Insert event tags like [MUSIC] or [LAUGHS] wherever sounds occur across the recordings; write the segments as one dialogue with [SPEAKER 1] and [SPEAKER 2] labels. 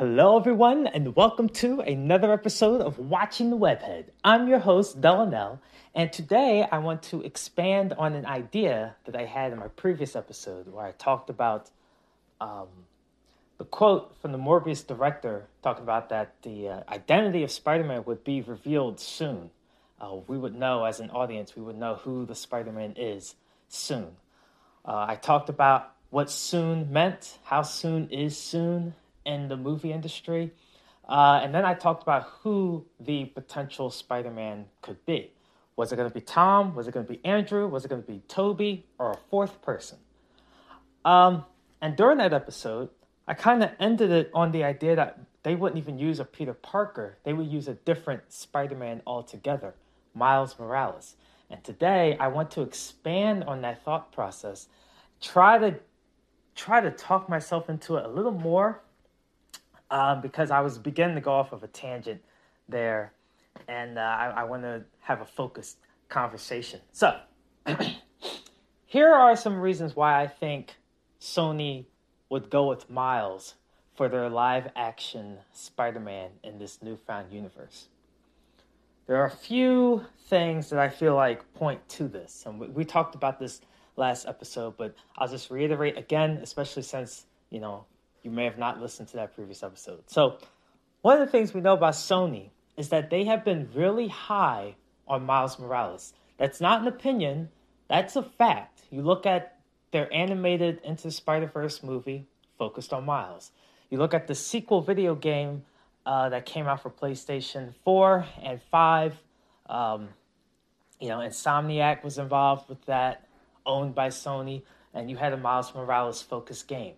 [SPEAKER 1] Hello, everyone, and welcome to another episode of Watching the Webhead. I'm your host, Delanel, and today I want to expand on an idea that I had in my previous episode where I talked about um, the quote from the Morbius director talking about that the uh, identity of Spider Man would be revealed soon. Uh, we would know, as an audience, we would know who the Spider Man is soon. Uh, I talked about what soon meant, how soon is soon, in the movie industry. Uh, and then I talked about who the potential Spider Man could be. Was it going to be Tom? Was it going to be Andrew? Was it going to be Tobey? or a fourth person? Um, and during that episode, I kind of ended it on the idea that they wouldn't even use a Peter Parker, they would use a different Spider Man altogether, Miles Morales. And today I want to expand on that thought process, try to try to talk myself into it a little more um, because I was beginning to go off of a tangent there, and uh, I, I want to have a focused conversation. So, [CLEARS THROAT] here are some reasons why I think Sony would go with Miles for their live action Spider Man in this newfound universe. There are a few things that I feel like point to this, and we, we talked about this last episode, but I'll just reiterate again, especially since you know you may have not listened to that previous episode. So, one of the things we know about Sony is that they have been really high on Miles Morales. That's not an opinion, that's a fact. You look at their animated Into Spider Verse movie focused on Miles. You look at the sequel video game uh, that came out for PlayStation 4 and 5. Um, you know, Insomniac was involved with that, owned by Sony, and you had a Miles Morales focused game.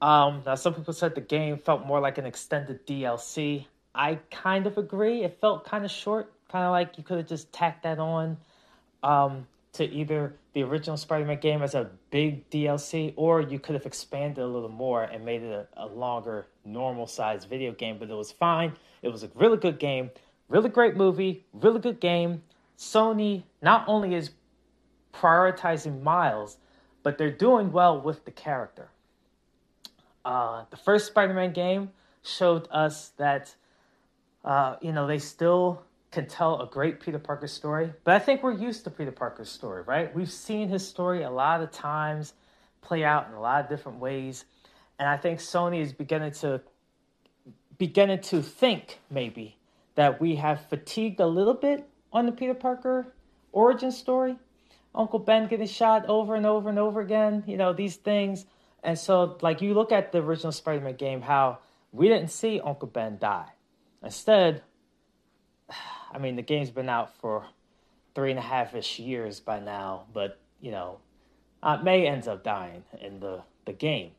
[SPEAKER 1] Um, now, some people said the game felt more like an extended DLC. I kind of agree. It felt kind of short, kind of like you could have just tacked that on um, to either the original Spider-Man game as a big DLC, or you could have expanded a little more and made it a, a longer, normal-sized video game. But it was fine. It was a really good game, really great movie, really good game. Sony not only is prioritizing Miles, but they're doing well with the character. Uh, the first Spider-Man game showed us that uh, you know they still can tell a great Peter Parker story, but I think we're used to Peter Parker's story, right? We've seen his story a lot of times play out in a lot of different ways, and I think Sony is beginning to beginning to think maybe that we have fatigued a little bit on the Peter Parker origin story. Uncle Ben getting shot over and over and over again, you know, these things and so, like, you look at the original Spider Man game, how we didn't see Uncle Ben die. Instead, [SIGHS] I mean, the game's been out for three and a half ish years by now, but, you know, Aunt May ends up dying in the, the game,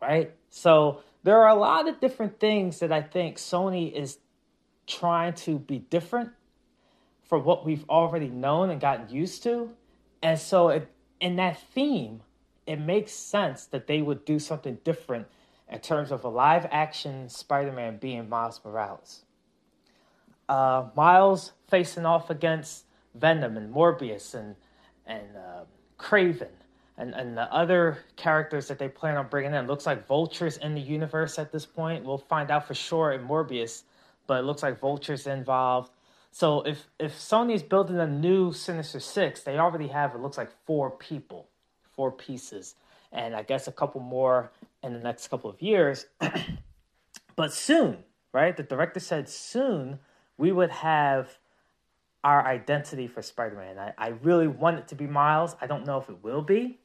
[SPEAKER 1] right? So, there are a lot of different things that I think Sony is trying to be different from what we've already known and gotten used to. And so, it, in that theme, it makes sense that they would do something different in terms of a live action Spider Man being Miles Morales. Uh, Miles facing off against Venom and Morbius and, and uh, Kraven and, and the other characters that they plan on bringing in. Looks like Vulture's in the universe at this point. We'll find out for sure in Morbius, but it looks like Vulture's involved. So if if Sony's building a new Sinister Six, they already have it looks like four people four pieces, and I guess a couple more in the next couple of years. [CLEARS THROAT] but soon, right? The director said soon we would have our identity for Spider Man. I, I really want it to be Miles. I don't know if it will be.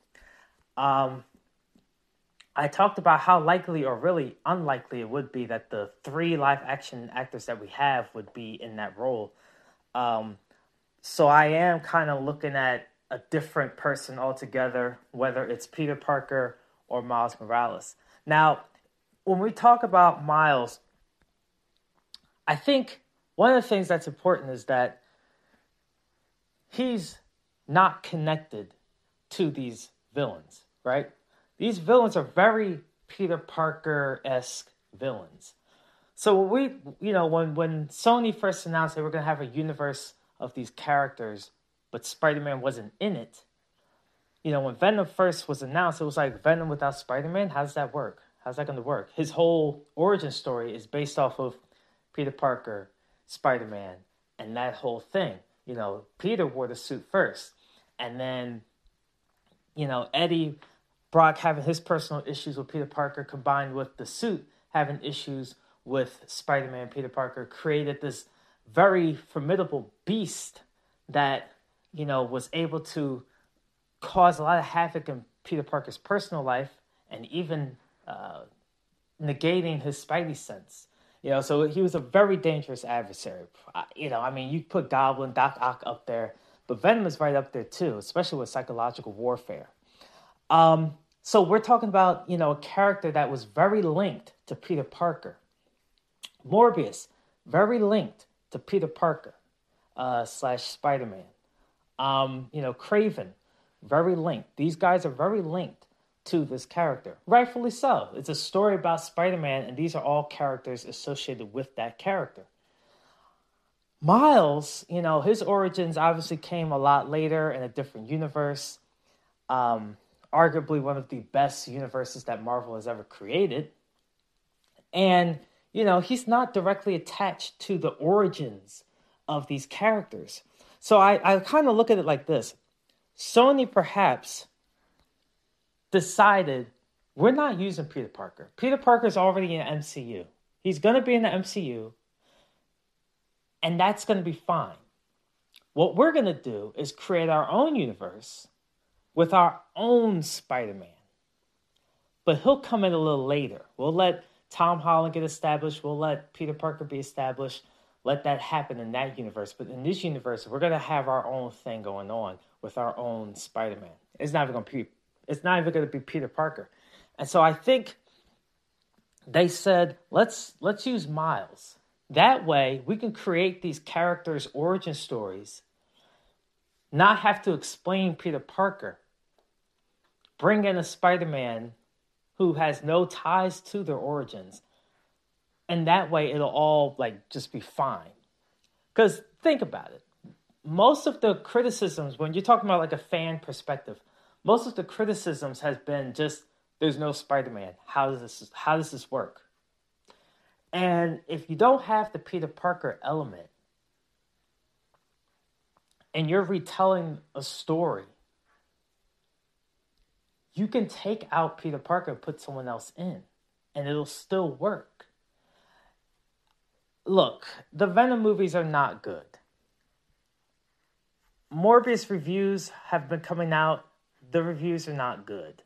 [SPEAKER 1] Um, I talked about how likely or really unlikely it would be that the three live action actors that we have would be in that role. Um, so I am kind of looking at a different person altogether, whether it's Peter Parker or Miles Morales. Now, when we talk about Miles, I think one of the things that's important is that he's not connected to these villains, right? These villains are very Peter Parker esque villains. So we, you know, when when Sony first announced they were going to have a universe of these characters but Spider Man wasn't in it. You know, when Venom first was announced, it was like Venom without Spider Man. How does that work? How's that going to work? His whole origin story is based off of Peter Parker, Spider Man, and that whole thing. You know, Peter wore the suit first, and then, you know, Eddie Brock having his personal issues with Peter Parker combined with the suit having issues with Spider Man, Peter Parker created this very formidable beast that, you know, was able to cause a lot of havoc in Peter Parker's personal life and even uh, negating his spidey sense. You know, so he was a very dangerous adversary. You know, I mean, you put Goblin, Doc Ock up there, but Venom is right up there too, especially with psychological warfare. Um, so we're talking about, you know, a character that was very linked to Peter Parker. Morbius, very linked to Peter Parker uh, slash Spider Man. Um, you know, Kraven, very linked. These guys are very linked to this character. Rightfully so. It's a story about Spider Man, and these are all characters associated with that character. Miles, you know, his origins obviously came a lot later in a different universe. Um, arguably one of the best universes that Marvel has ever created. And, you know, he's not directly attached to the origins of these characters. So I, I kind of look at it like this Sony perhaps decided we're not using Peter Parker. Peter Parker's already in the MCU. He's going to be in the MCU, and that's going to be fine. What we're going to do is create our own universe with our own Spider Man. But he'll come in a little later. We'll let Tom Holland get established, we'll let Peter Parker be established. Let that happen in that universe. But in this universe, we're to have our own thing going on with our own Spider Man. It's not even to be it's not even to be Peter Parker. And so I think they said, let's let's use Miles. That way we can create these characters' origin stories, not have to explain Peter Parker. Bring in a Spider-Man who has no ties to their origins. And that way it'll all like just be fine. Cuz think about it. Most of the criticisms when you're talking about like a fan perspective, most of the criticisms has been just there's no Spider-Man. How does this how does this work? And if you don't have the Peter Parker element and you're retelling a story, you can take out Peter Parker put someone else in and it'll still work. Look, the Venom movies are not good. Morbius reviews have been coming out the reviews are not good.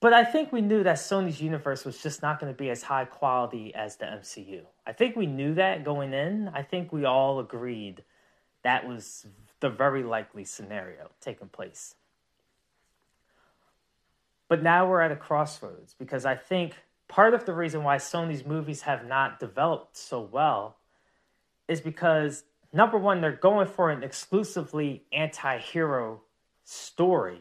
[SPEAKER 1] But I think we knew that Sony's universe was just not going to be as high quality as the MCU. I think we knew that going in. I think we all agreed that was the very likely scenario taking place. But now we're at a crossroads because I think part of the reason why Sony's movies have not developed so well is because number one, they're going for an exclusively anti hero story,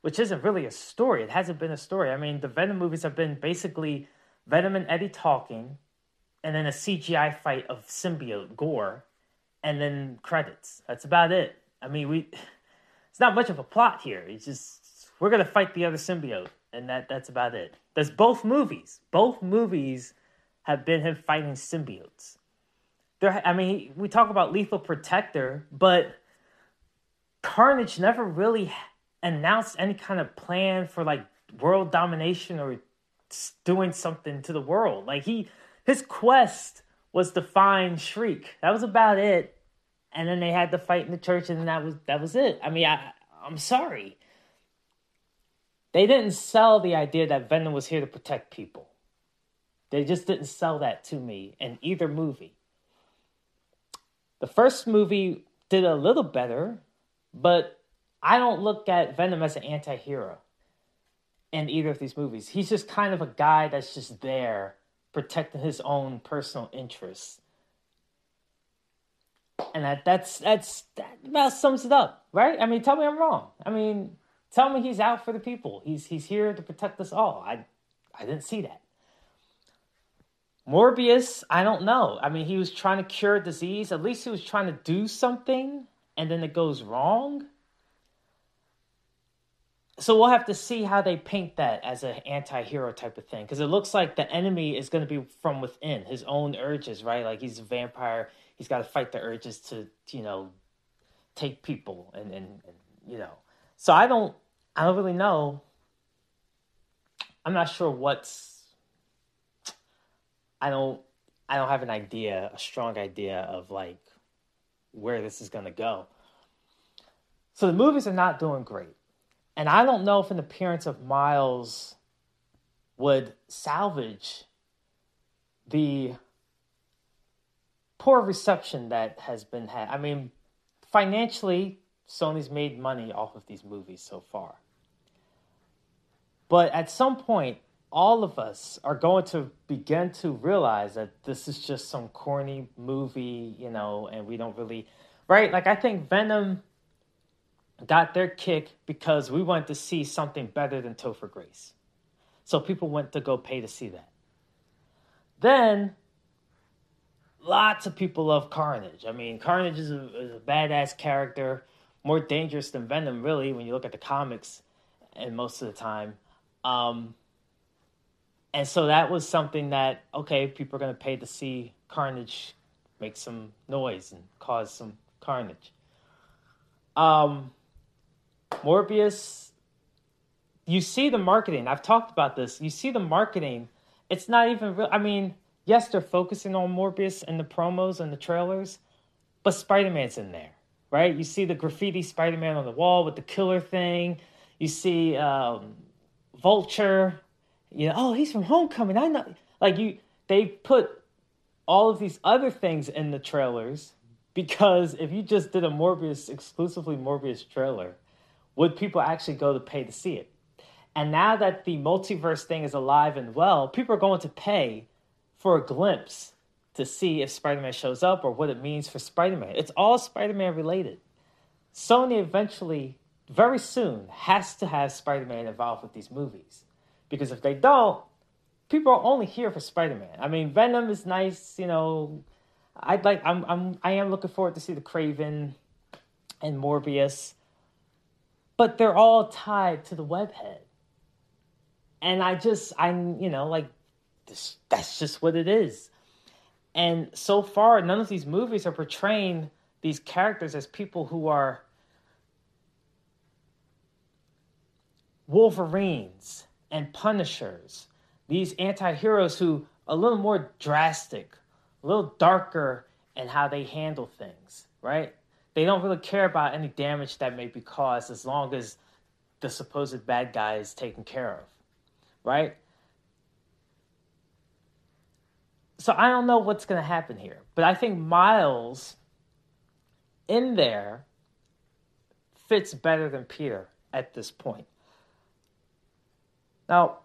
[SPEAKER 1] which isn't really a story. It hasn't been a story. I mean, the Venom movies have been basically Venom and Eddie talking, and then a CGI fight of symbiote gore, and then credits. That's about it. I mean, we [LAUGHS] it's not much of a plot here. It's just we're gonna fight the other symbiote, and that that's about it. There's both movies. Both movies have been him fighting symbiotes. There, I mean, we talk about Lethal Protector, but Carnage never really announced any kind of plan for like world domination or doing something to the world. Like he, his quest was to find Shriek. That was about it. And then they had to fight in the church, and that was that was it. I mean, I I'm sorry. They didn't sell the idea that Venom was here to protect people. They just didn't sell that to me in either movie. The first movie did a little better but I don't look at Venom as an anti hero in either of these movies. He's just kind of a guy that's just there protecting his own personal interests. And that that's that's that about sums it up, right? I mean, tell me I'm wrong. I mean, tell me he's out for the people. He's he's here to protect us all. I I didn't see that. Morbius, I don't know. I mean, he was trying to cure a disease. At least he was trying to do something and then it goes wrong, so we'll have to see how they paint that as an anti-hero type of thing because it looks like the enemy is going to be from within his own urges right like he's a vampire he's got to fight the urges to you know take people and, and and you know so i don't i don't really know i'm not sure what's i don't i don't have an idea a strong idea of like where this is to go so the movies are not doing great and I don't know if an appearance of Miles would salvage the poor reception that has been had. I mean, financially, Sony's made money off of these movies so far. But at some point, all of us are going to begin to realize that this is just some corny movie, you know, and we don't really, right? Like, I think Venom got their kick because we wanted to see something better than Topher Grace. So people went to go pay to see that. Then, lots of people love Carnage. I mean, Carnage is a, is a badass character, more dangerous than Venom, really, when you look at the comics, and most of the time. Um, and so that was something that, okay, people are going to pay to see Carnage make some noise and cause some carnage. Um, Morbius, you see the marketing. I've talked about this. You see the marketing. It's not even real. I mean, yes, they're focusing on Morbius and the promos and the trailers, but Spider Man's in there, right? You see the graffiti Spider Man on the wall with the killer thing. You see um, Vulture. You know, oh, he's from Homecoming. I know. Like you, they put all of these other things in the trailers because if you just did a Morbius exclusively Morbius trailer, would people actually go to pay to see it? And now that the multiverse thing is alive and well, people are going to pay for a glimpse to see if Spider Man shows up or what it means for Spider Man. It's all Spider Man related. Sony eventually, very soon, has to have Spider Man involved with these movies. Because if they don't, people are only here for Spider Man. I mean, Venom is nice, you know. I'd like I'm I'm I am looking forward to see the Kraven and Morbius but they're all tied to the webhead. And I just, I'm, you know, like, this, that's just what it is. And so far, none of these movies are portraying these characters as people who are Wolverines and Punishers, these anti heroes who a little more drastic, a little darker in how they handle things, right? they don't really care about any damage that may be caused as long as the supposed bad guy is taken care of, right? So I don't know what's going to happen here, but I think Miles in there fits better than Peter at this point. Now,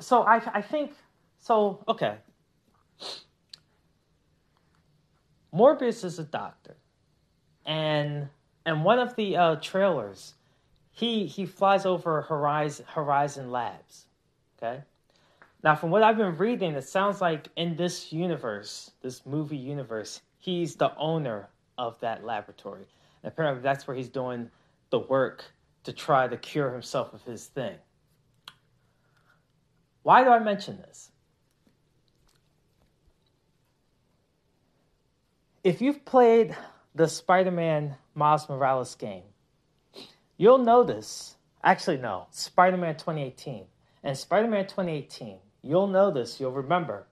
[SPEAKER 1] so I I think so. Okay, Morbius is a doctor and and one of the uh, trailers, he he flies over Horizon Horizon Labs. Okay. Now, from what I've been reading, it sounds like in this universe, this movie universe, he's the owner of that laboratory. And apparently, that's where he's doing the work to try to cure himself of his thing. Why do I mention this? If you've played the Spider Man Miles Morales game, you'll notice, actually, no, Spider Man 2018. And Spider Man 2018, you'll notice, you'll remember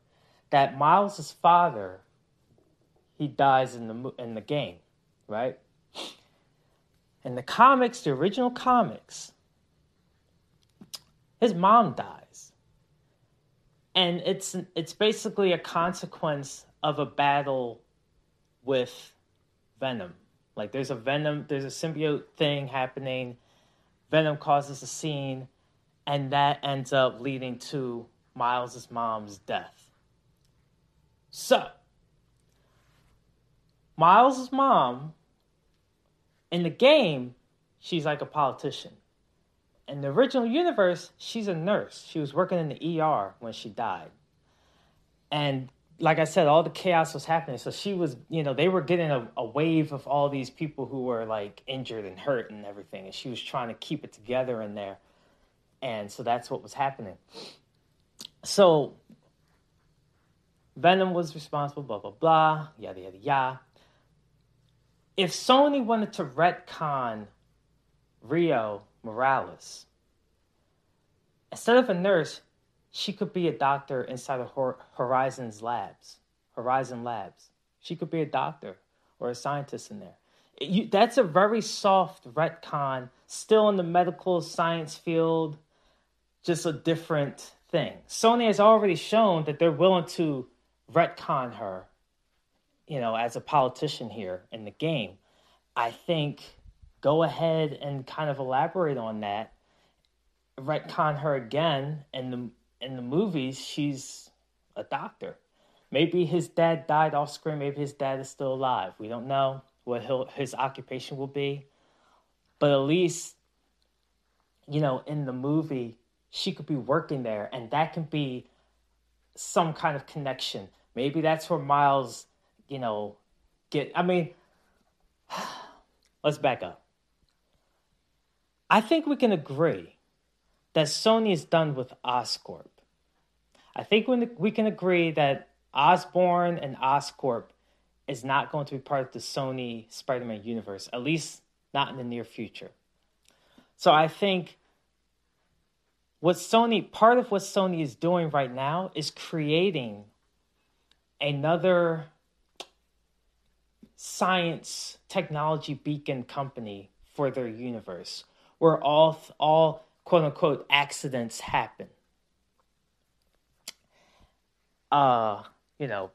[SPEAKER 1] that Miles' father, he dies in the, in the game, right? In the comics, the original comics, his mom dies. And it's it's basically a consequence of a battle with Venom. Like there's a Venom, there's a symbiote thing happening. Venom causes a scene, and that ends up leading to Miles's mom's death. So, Miles's mom in the game, she's like a politician. In the original universe, she's a nurse. She was working in the ER when she died. And like I said, all the chaos was happening. So she was, you know, they were getting a, a wave of all these people who were like injured and hurt and everything. And she was trying to keep it together in there. And so that's what was happening. So Venom was responsible, blah, blah, blah, yada, yada, yada. If Sony wanted to retcon Rio Morales, instead of a nurse, she could be a doctor inside of Horizon's labs, Horizon Labs. She could be a doctor or a scientist in there. You, that's a very soft retcon, still in the medical science field, just a different thing. Sony has already shown that they're willing to retcon her, you know, as a politician here in the game. I think go ahead and kind of elaborate on that. Retcon her again in the in the movies. She's a doctor. Maybe his dad died off screen. Maybe his dad is still alive. We don't know what his occupation will be, but at least, you know, in the movie, she could be working there, and that can be some kind of connection. Maybe that's where Miles, you know, get. I mean, [SIGHS] let's back up. I think we can agree that Sony is done with Oscorp. I think we can agree that Osborn and Oscorp is not going to be part of the Sony Spider Man universe, at least not in the near future. So I think what Sony, part of what Sony is doing right now is creating another science technology beacon company for their universe where all all quote unquote accidents happen uh you know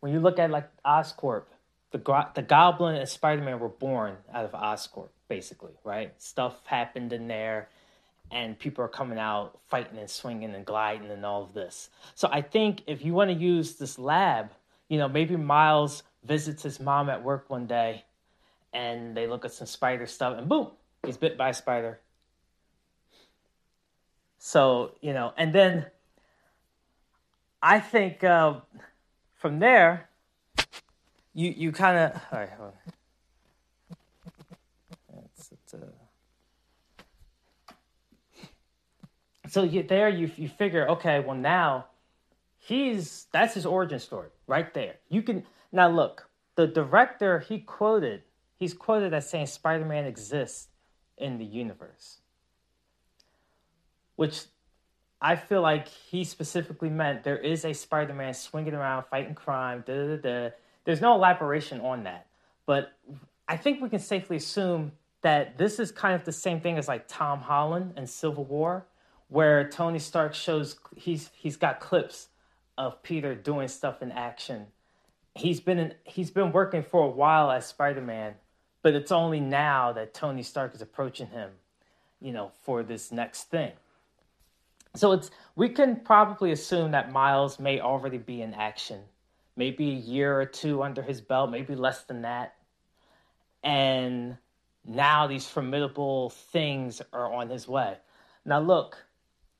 [SPEAKER 1] when you look at like oscorp the the goblin and spider-man were born out of oscorp basically right stuff happened in there and people are coming out fighting and swinging and gliding and all of this. So I think if you want to use this lab, you know, maybe Miles visits his mom at work one day and they look at some spider stuff and boom, he's bit by a spider. So, you know, and then I think uh, from there, you you kind of all right. Hold on. Uh, so you there you you figure okay well now he's that's his origin story right there you can now look the director he quoted he's quoted as saying spider-man exists in the universe which i feel like he specifically meant there is a spider-man swinging around fighting crime da, da, da. there's no elaboration on that but i think we can safely assume that this is kind of the same thing as like tom holland and civil war where Tony Stark shows he's he's got clips of Peter doing stuff in action. He's been in, he's been working for a while as Spider-Man, but it's only now that Tony Stark is approaching him, you know, for this next thing. So it's we can probably assume that Miles may already be in action. Maybe a year or two under his belt, maybe less than that. And now these formidable things are on his way. Now look,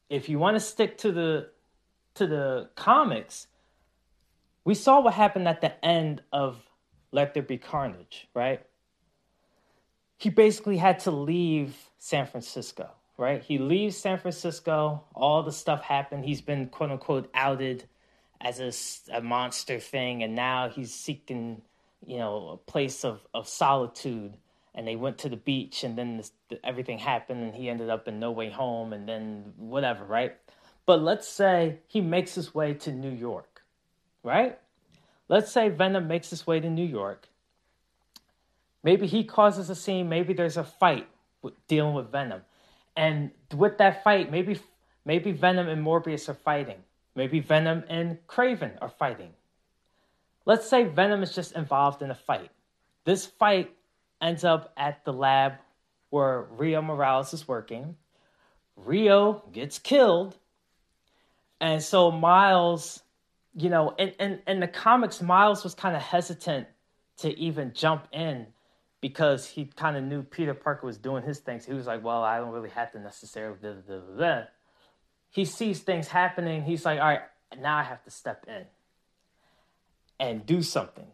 [SPEAKER 1] if you want to stick to the to the comics, we saw what happened at the end of Let There Be Carnage, right? He basically had to leave San Francisco, right? He leaves San Francisco, all the stuff happened. He's been quote unquote outed as a, a monster thing, and now he's seeking, you know, a place of, of solitude and they went to the beach and then this, everything happened and he ended up in no way home and then whatever right but let's say he makes his way to new york right let's say venom makes his way to new york maybe he causes a scene maybe there's a fight dealing with venom and with that fight maybe maybe venom and morbius are fighting maybe venom and Kraven are fighting let's say venom is just involved in a fight this fight ends up at the lab where Rio Morales is working. Rio gets killed. And so Miles, you know, in, in, in the comics, Miles was kind of hesitant to even jump in because he kind of knew Peter Parker was doing his things. He was like, well, I don't really have to necessarily. Blah, blah, blah, He sees things happening. He's like, all right, now I have to step in. and do something.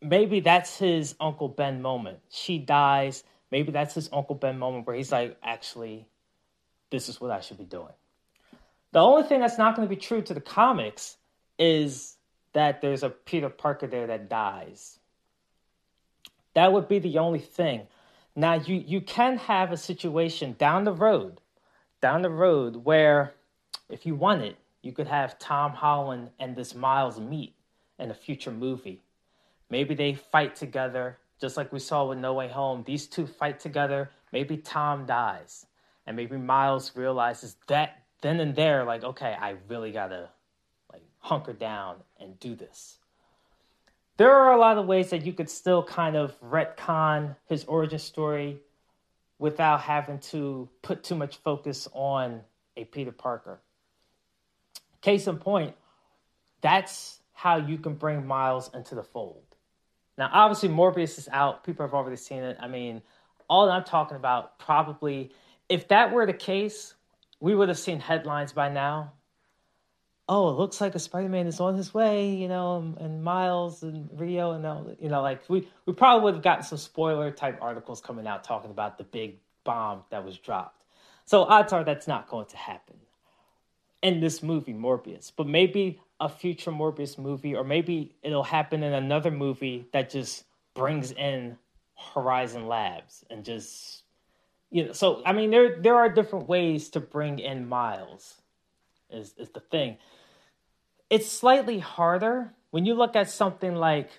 [SPEAKER 1] Maybe that's his Uncle Ben moment. She dies. Maybe that's his Uncle Ben moment where he's like, actually, this is what I should be doing. The only thing that's not going to be true to the comics is that there's a Peter Parker there that dies. That would be the only thing. Now you you can have a situation down the road, down the road where if you want it, you could have Tom Holland and this Miles meet in a future movie. Maybe they fight together, just like we saw with No Way Home. These two fight together. Maybe Tom dies, and maybe Miles realizes that then and there, like, okay, I really gotta like hunker down and do this. There are a lot of ways that you could still kind of retcon his origin story without having to put too much focus on a Peter Parker. Case in point, that's how you can bring Miles into the fold. Now, obviously, Morbius is out. People have already seen it. I mean, all that I'm talking about probably, if that were the case, we would have seen headlines by now. Oh, it looks like a Spider-Man is on his way, you know, and, Miles and Rio and all, you know, like we we probably would have gotten some spoiler type articles coming out talking about the big bomb that was dropped. So odds are that's not going to happen in this movie, Morbius. But maybe a future Morbius movie, or maybe it'll happen in another movie that just brings in Horizon Labs and just you know. So I mean, there there are different ways to bring in Miles. Is is the thing. It's slightly harder when you look at something like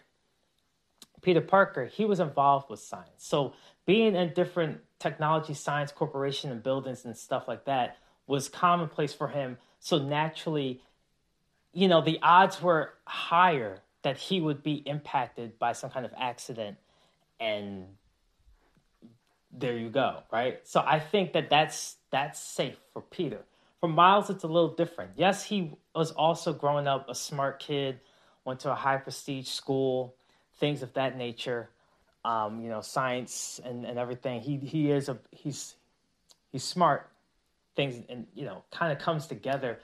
[SPEAKER 1] Peter Parker. He was involved with science, so being in different technology, science corporation, and buildings and stuff like that was commonplace for him so naturally, you know, the odds were higher that he would be impacted by some kind of accident and there you go, right? So I think that that's that's safe for Peter. For Miles, it's a little different. Yes, he was also growing up a smart kid, went to a high prestige school, things of that nature. Um, you know, science and, and everything. He he is a he's he's smart, things and you know kind of comes together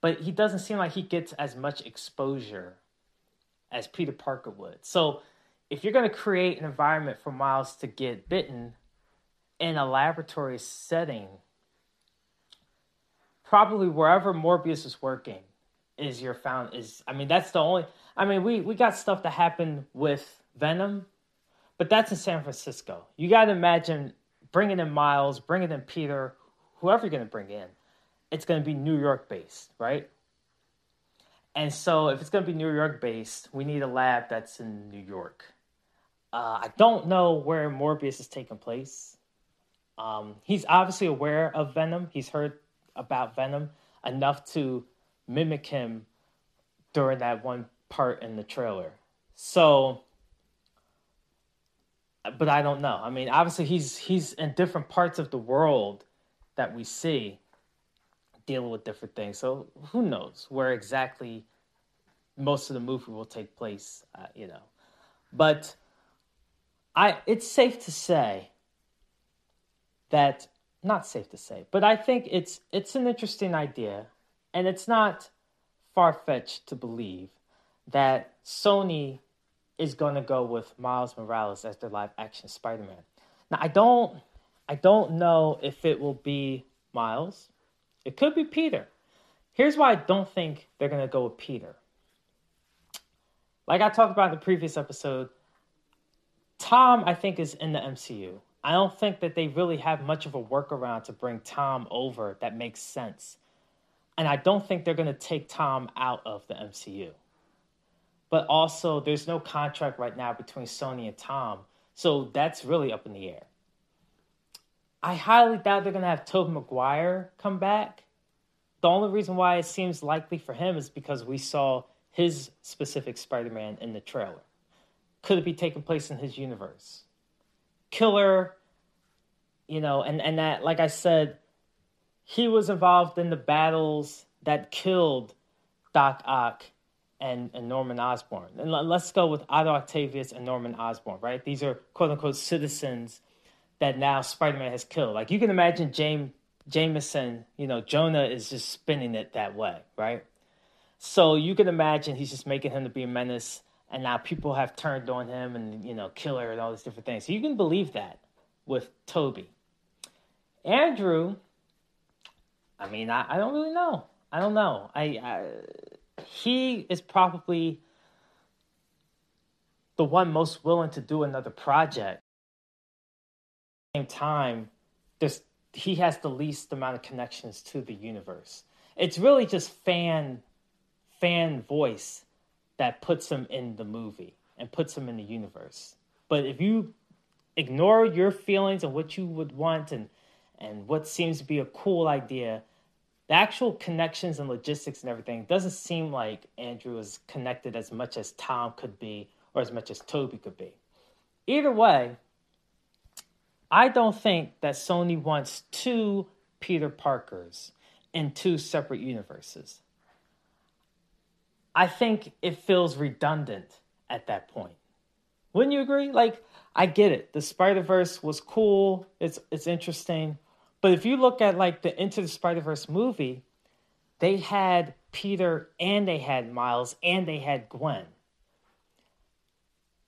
[SPEAKER 1] but he doesn't seem like he gets as much exposure as Peter Parker would. So if you're going to create an environment for Miles to get bitten in a laboratory setting, probably wherever Morbius is working is your found is I mean that's the only I mean we we got stuff that happened with Venom, but that's in San Francisco. You got to imagine bringing in Miles, bringing in Peter, whoever you're going to bring in, it's going to be New York based, right? And so, if it's going to be New York based, we need a lab that's in New York. Uh, I don't know where Morbius is taking place. Um, he's obviously aware of Venom. He's heard about Venom enough to mimic him during that one part in the trailer. So, but I don't know. I mean, obviously he's he's in different parts of the world that we see dealing with different things. So who knows where exactly most of the movie will take place, uh, you know. But I it's safe to say that not safe to say, but I think it's it's an interesting idea and it's not far-fetched to believe that Sony is going to go with Miles Morales as their live action Spider-Man. Now I don't I don't know if it will be Miles. It could be Peter. Here's why I don't think they're going to go with Peter. Like I talked about in the previous episode, Tom, I think, is in the MCU. I don't think that they really have much of a workaround to bring Tom over that makes sense. And I don't think they're going to take Tom out of the MCU. But also, there's no contract right now between Sony and Tom. So that's really up in the air. I highly doubt they're going to have Tobey Maguire come back. The only reason why it seems likely for him is because we saw his specific Spider Man in the trailer. Could it be taking place in his universe? Killer, you know, and, and that, like I said, he was involved in the battles that killed Doc Ock and, and Norman Osborn. And let's go with Otto Octavius and Norman Osborn, right? These are quote unquote citizens that now Spider-Man has killed. Like you can imagine James Jameson, you know, Jonah is just spinning it that way, right? So you can imagine he's just making him to be a menace, and now people have turned on him and you know killer and all these different things. So you can believe that with Tobey Andrew, I mean, I, I don't really know. I don't know. I, I he is probably the one most willing to do another project. Same time, there's he has the least amount of connections to the universe. It's really just fan fan voice that puts him in the movie and puts him in the universe. But if you ignore your feelings and what you would want and and what seems to be a cool idea, the actual connections and logistics and everything doesn't seem like Andrew is connected as much as Tom could be or as much as Tobey could be. Either way, I don't think that Sony wants two Peter Parkers in two separate universes. I think it feels redundant at that point. Wouldn't you agree? Like, I get it. The Spider Verse was cool. It's it's interesting. But if you look at like the Into the Spider Verse movie, they had Peter and they had Miles and they had Gwen.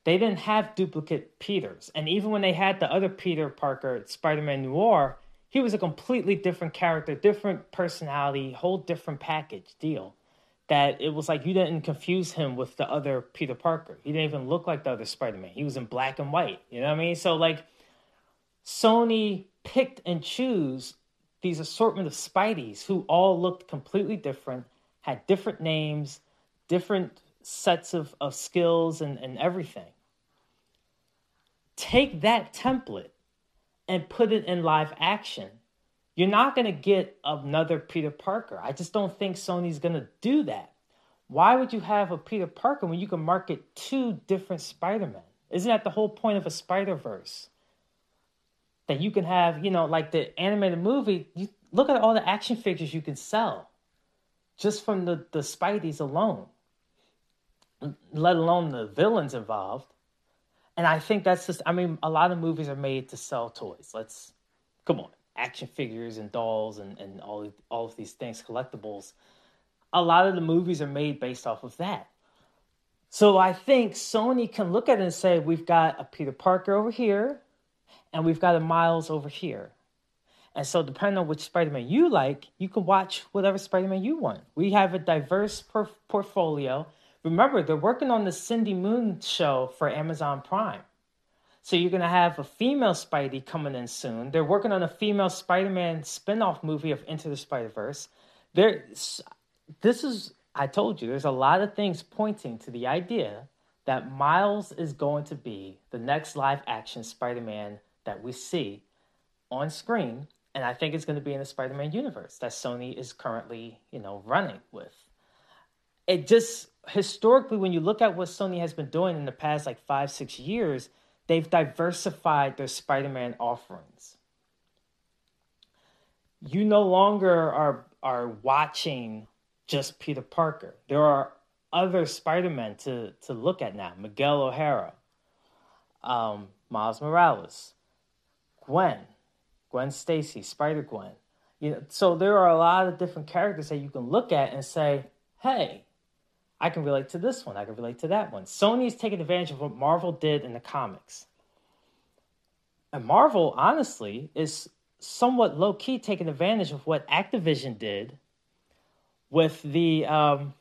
[SPEAKER 1] They didn't have duplicate Peters. And even when they had the other Peter Parker, Spider Man Noir, he was a completely different character, different personality, whole different package deal. That it was like you didn't confuse him with the other Peter Parker. He didn't even look like the other Spider Man. He was in black and white. You know what I mean? So, like, Sony picked and choose these assortment of Spideys who all looked completely different, had different names, different sets of, of skills and, and everything. Take that template and put it in live action. You're not going to get another Peter Parker. I just don't think Sony's going to do that. Why would you have a Peter Parker when you can market two different Spider-Men? Isn't that the whole point of a Spider-Verse? that you can have, you know, like the animated movie, you look at all the action figures you can sell just from the, the Spideys alone, let alone the villains involved. And I think that's just, I mean, a lot of movies are made to sell toys. Let's, come on, action figures and dolls and, and all, all of these things, collectibles. A lot of the movies are made based off of that. So I think Sony can look at it and say, we've got a Peter Parker over here, and we've got a Miles over here. And so, depending on which Spider Man you like, you can watch whatever Spider Man you want. We have a diverse portfolio. Remember, they're working on the Cindy Moon show for Amazon Prime. So, you're to have a female Spidey coming in soon. They're working on a female Spider Man spin off movie of Into the Spider Verse. This is, I told you, there's a lot of things pointing to the idea that Miles is going to be the next live action Spider Man that we see on screen, and I think it's going to be in the Spider-Man universe that Sony is currently, you know, running with. It just historically, when you look at what Sony has been doing in the past like five, six years, they've diversified their Spider-Man offerings. You no longer are are watching just Peter Parker. There are other Spider-Men to to look at now. Miguel O'Hara, um, Miles Morales, Gwen, Gwen Stacy, Spider Gwen. You know, so there are a lot of different characters that you can look at and say, "Hey, I can relate to this one. I can relate to that one." Sony's taking advantage of what Marvel did in the comics, and Marvel, honestly, is somewhat low key taking advantage of what Activision did with the um,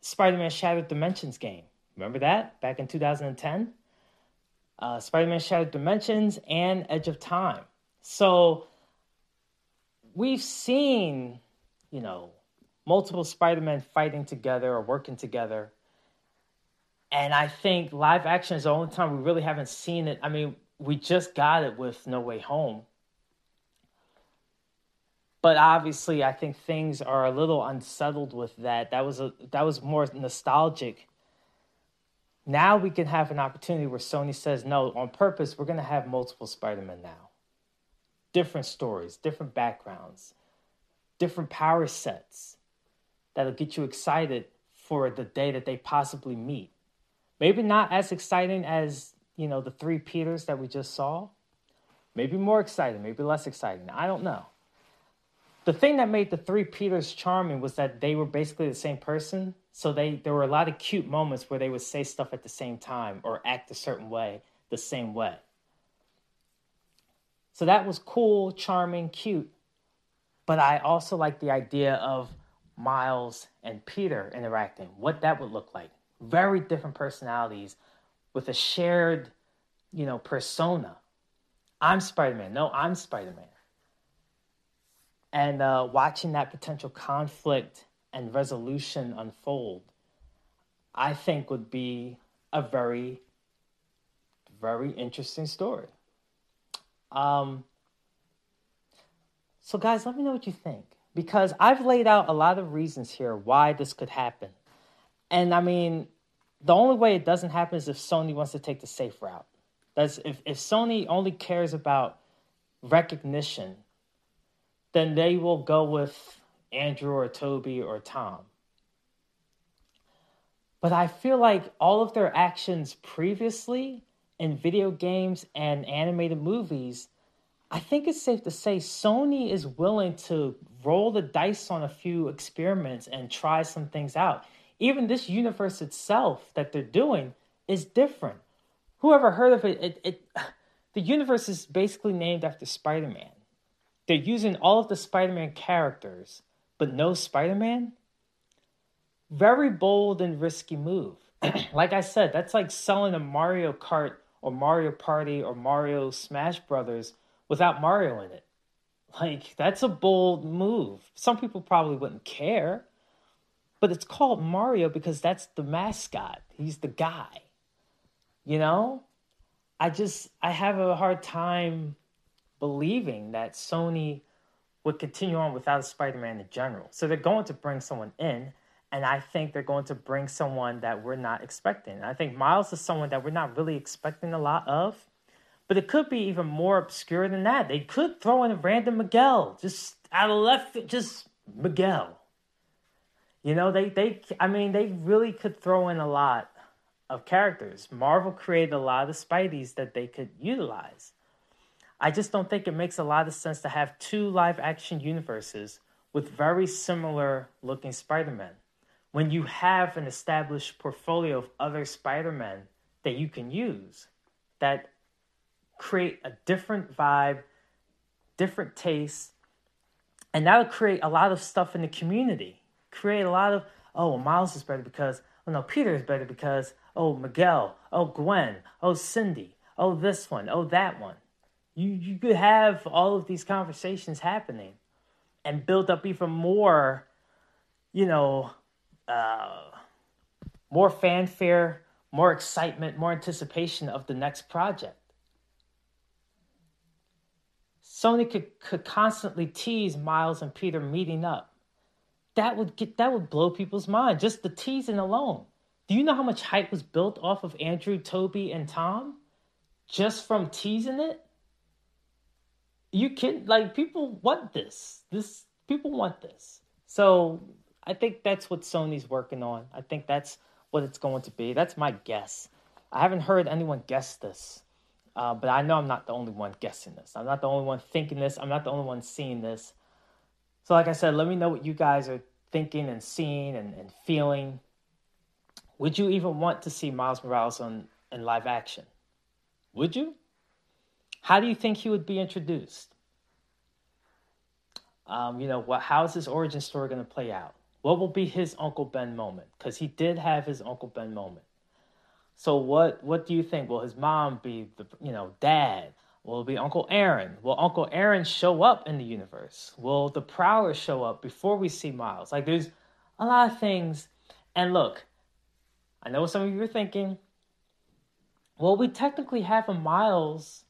[SPEAKER 1] Spider-Man Shattered Dimensions game. Remember that back in 2010? uh, Spider-Man Shattered Dimensions, and Edge of Time. So we've seen, you know, multiple Spider-Men fighting together or working together. And I think live action is the only time we really haven't seen it. I mean, we just got it with No Way Home. But obviously, I think things are a little unsettled with that. That was a that was more nostalgic now we can have an opportunity where Sony says, no, on purpose, we're going to have multiple Spider Man now. Different stories, different backgrounds, different power sets that'll get you excited for the day that they possibly meet. Maybe not as exciting as, you know, the three Peters that we just saw. Maybe more exciting, maybe less exciting. I don't know. the thing that made the three Peters charming was that they were basically the same person. So they there were a lot of cute moments where they would say stuff at the same time or act a certain way the same way. So that was cool, charming, cute. But I also like the idea of Miles and Peter interacting, what that would look like. Very different personalities with a shared, you know, persona. I'm Spider Man. No, I'm Spider Man. And uh, watching that potential conflict and resolution unfold, I think would be a very, very interesting story. Um, so, guys, let me know what you think because I've laid out a lot of reasons here why this could happen. And I mean, the only way it doesn't happen is if Sony wants to take the safe route. That's if, if Sony only cares about recognition, then they will go with Andrew or Tobey or Tom. But I feel like all of their actions previously in video games and animated movies, I think it's safe to say Sony is willing to roll the dice on a few experiments and try some things out. Even this universe itself that they're doing is different. Whoever heard of it, it, it [SIGHS] the universe is basically named after Spider-Man. They're using all of the Spider-Man characters, but no Spider-Man? Very bold and risky move. [CLEARS THROAT] like I said, that's like selling a Mario Kart or Mario Party or Mario Smash Brothers without Mario in it. Like, that's a bold move. Some people probably wouldn't care, but it's called Mario because that's the mascot. He's the guy. You know? I just, I have a hard time believing that Sony would continue on without Spider Man in general. So they're going to bring someone in, and I think they're going to bring someone that we're not expecting. I think Miles is someone that we're not really expecting a lot of. But it could be even more obscure than that. They could throw in a random Miguel, just out of left, just Miguel. You know, they they I mean, they really could throw in a lot of characters. Marvel created a lot of Spideys that they could utilize. I just don't think it makes a lot of sense to have two live action universes with very similar looking Spider-Men when you have an established portfolio of other Spider-Men that you can use that create a different vibe, different taste, and that'll create a lot of stuff in the community. Create a lot of, oh, well, Miles is better because, oh no, Peter is better because, oh, Miguel, oh, Gwen, oh, Cindy, oh, this one, oh, that one. You, you could have all of these conversations happening and build up even more, you know, uh, more fanfare, more excitement, more anticipation of the next project. Sony could, could constantly tease Miles and Peter meeting up. That would get that would blow people's mind. Just the teasing alone. Do you know how much hype was built off of Andrew, Tobey, and Tom? Just from teasing it? You can like people want this. This people want this. So I think that's what Sony's working on. I think that's what it's going to be. That's my guess. I haven't heard anyone guess this. Uh, but I know I'm not the only one guessing this. I'm not the only one thinking this. I'm not the only one seeing this. So, like I said, let me know what you guys are thinking and seeing and, and feeling. Would you even want to see Miles Morales on in live action? Would you? How do you think he would be introduced? Um, you know, what? How is his origin story going to play out? What will be his Uncle Ben moment? Because he did have his Uncle Ben moment. So what what do you think? Will his mom be the you know dad? Will it be Uncle Aaron? Will Uncle Aaron show up in the universe? Will the Prowler show up before we see Miles? Like there's a lot of things. And look, I know some of you are thinking, well, we technically have a Miles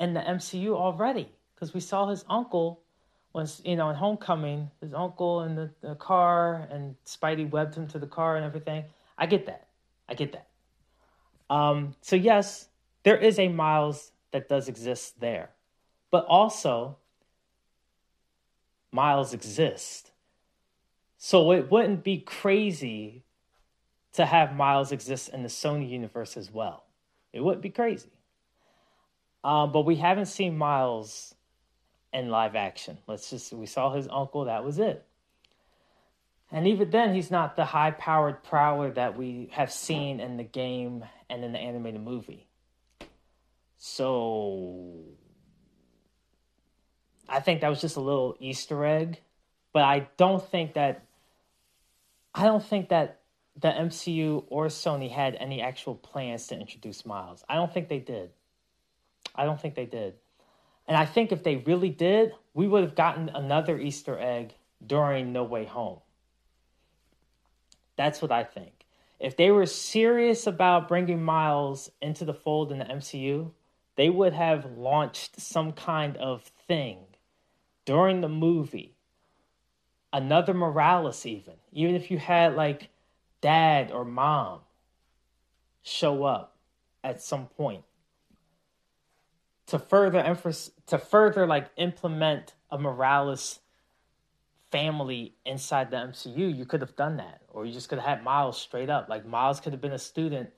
[SPEAKER 1] in the MCU already because we saw his uncle once you know in Homecoming, his uncle in the, the car and Spidey webbed him to the car and everything. I get that. I get that. Um, so, yes, there is a Miles that does exist there, but also Miles exists. So, it wouldn't be crazy to have Miles exist in the Sony universe as well. It wouldn't be crazy. Um, but we haven't seen Miles in live action. Let's just we saw his uncle, that was it. And even then he's not the high powered prowler that we have seen in the game and in the animated movie. So I think that was just a little Easter egg, but I don't think that I don't think that the MCU or Sony had any actual plans to introduce Miles. I don't think they did. I don't think they did. And I think if they really did, we would have gotten another Easter egg during No Way Home. That's what I think. If they were serious about bringing Miles into the fold in the MCU, they would have launched some kind of thing during the movie. Another Morales, even. Even if you had like dad or mom show up at some point to further emphasize to further like implement a Morales family inside the MCU, you could have done that, or you just could have had Miles straight up. Like Miles could have been a student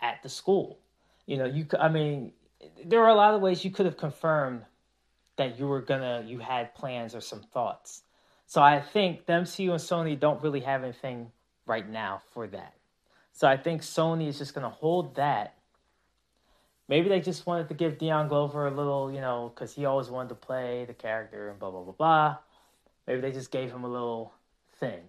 [SPEAKER 1] at the school. You know, you. I mean, there are a lot of ways you could have confirmed that you were gonna, you had plans or some thoughts. So I think the MCU and Sony don't really have anything right now for that. So I think Sony is just gonna hold that maybe they just wanted to give Dion Glover a little, you know, because he always wanted to play the character and blah, blah, blah, blah. Maybe they just gave him a little thing.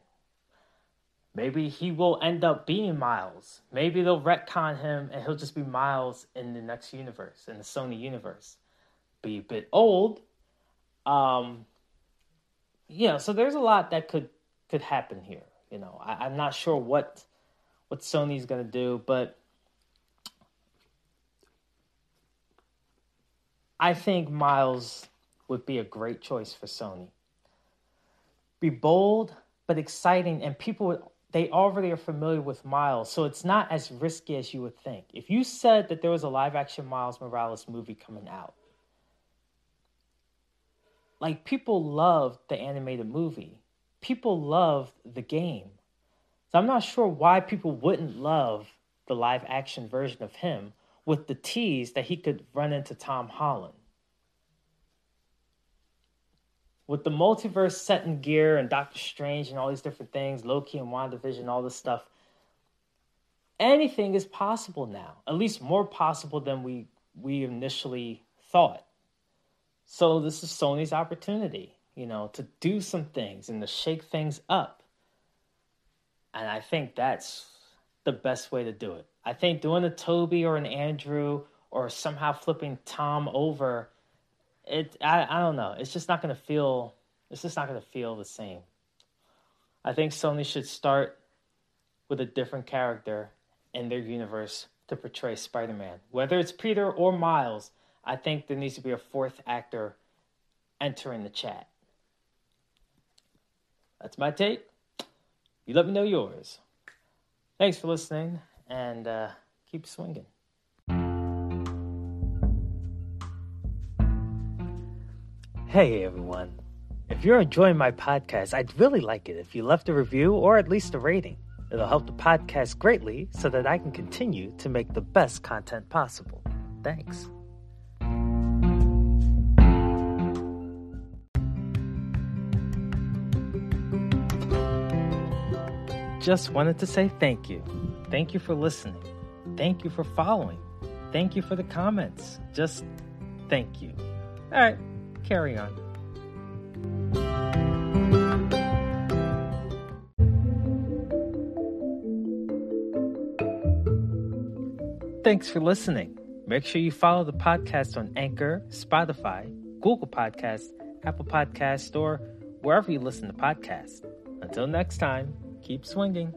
[SPEAKER 1] Maybe he will end up being Miles. Maybe they'll retcon him and he'll just be Miles in the next universe, in the Sony universe. Be a bit old. Um, yeah, so there's a lot that could could happen here. You know, I, I'm not sure what what Sony's gonna do, but I think Miles would be a great choice for Sony. Be bold but exciting, and people they already are familiar with Miles, so it's not as risky as you would think. If you said that there was a live action Miles Morales movie coming out, like people loved the animated movie, people loved the game. So I'm not sure why people wouldn't love the live action version of him with the tease that he could run into Tom Holland. With the multiverse set in gear and Doctor Strange and all these different things, Loki and WandaVision, all this stuff, anything is possible now. At least more possible than we we initially thought. So this is Sony's opportunity, you know, to do some things and to shake things up. And I think that's the best way to do it. I think doing a Tobey or an Andrew or somehow flipping Tom over, it I, I don't know. It's just not gonna feel it's just not gonna feel the same. I think Sony should start with a different character in their universe to portray Spider Man. Whether it's Peter or Miles, I think there needs to be a fourth actor entering the chat. That's my take. You let me know yours. Thanks for listening and uh, keep swinging. Hey everyone. If you're enjoying my podcast, I'd really like it if you left a review or at least a rating. It'll help the podcast greatly so that I can continue to make the best content possible. Thanks. Just wanted to say thank you. Thank you for listening. Thank you for following. Thank you for the comments. Just thank you. All right, carry on. Thanks for listening. Make sure you follow the podcast on Anchor, Spotify, Google Podcast, Apple Podcast, or wherever you listen to podcasts. Until next time, keep swinging.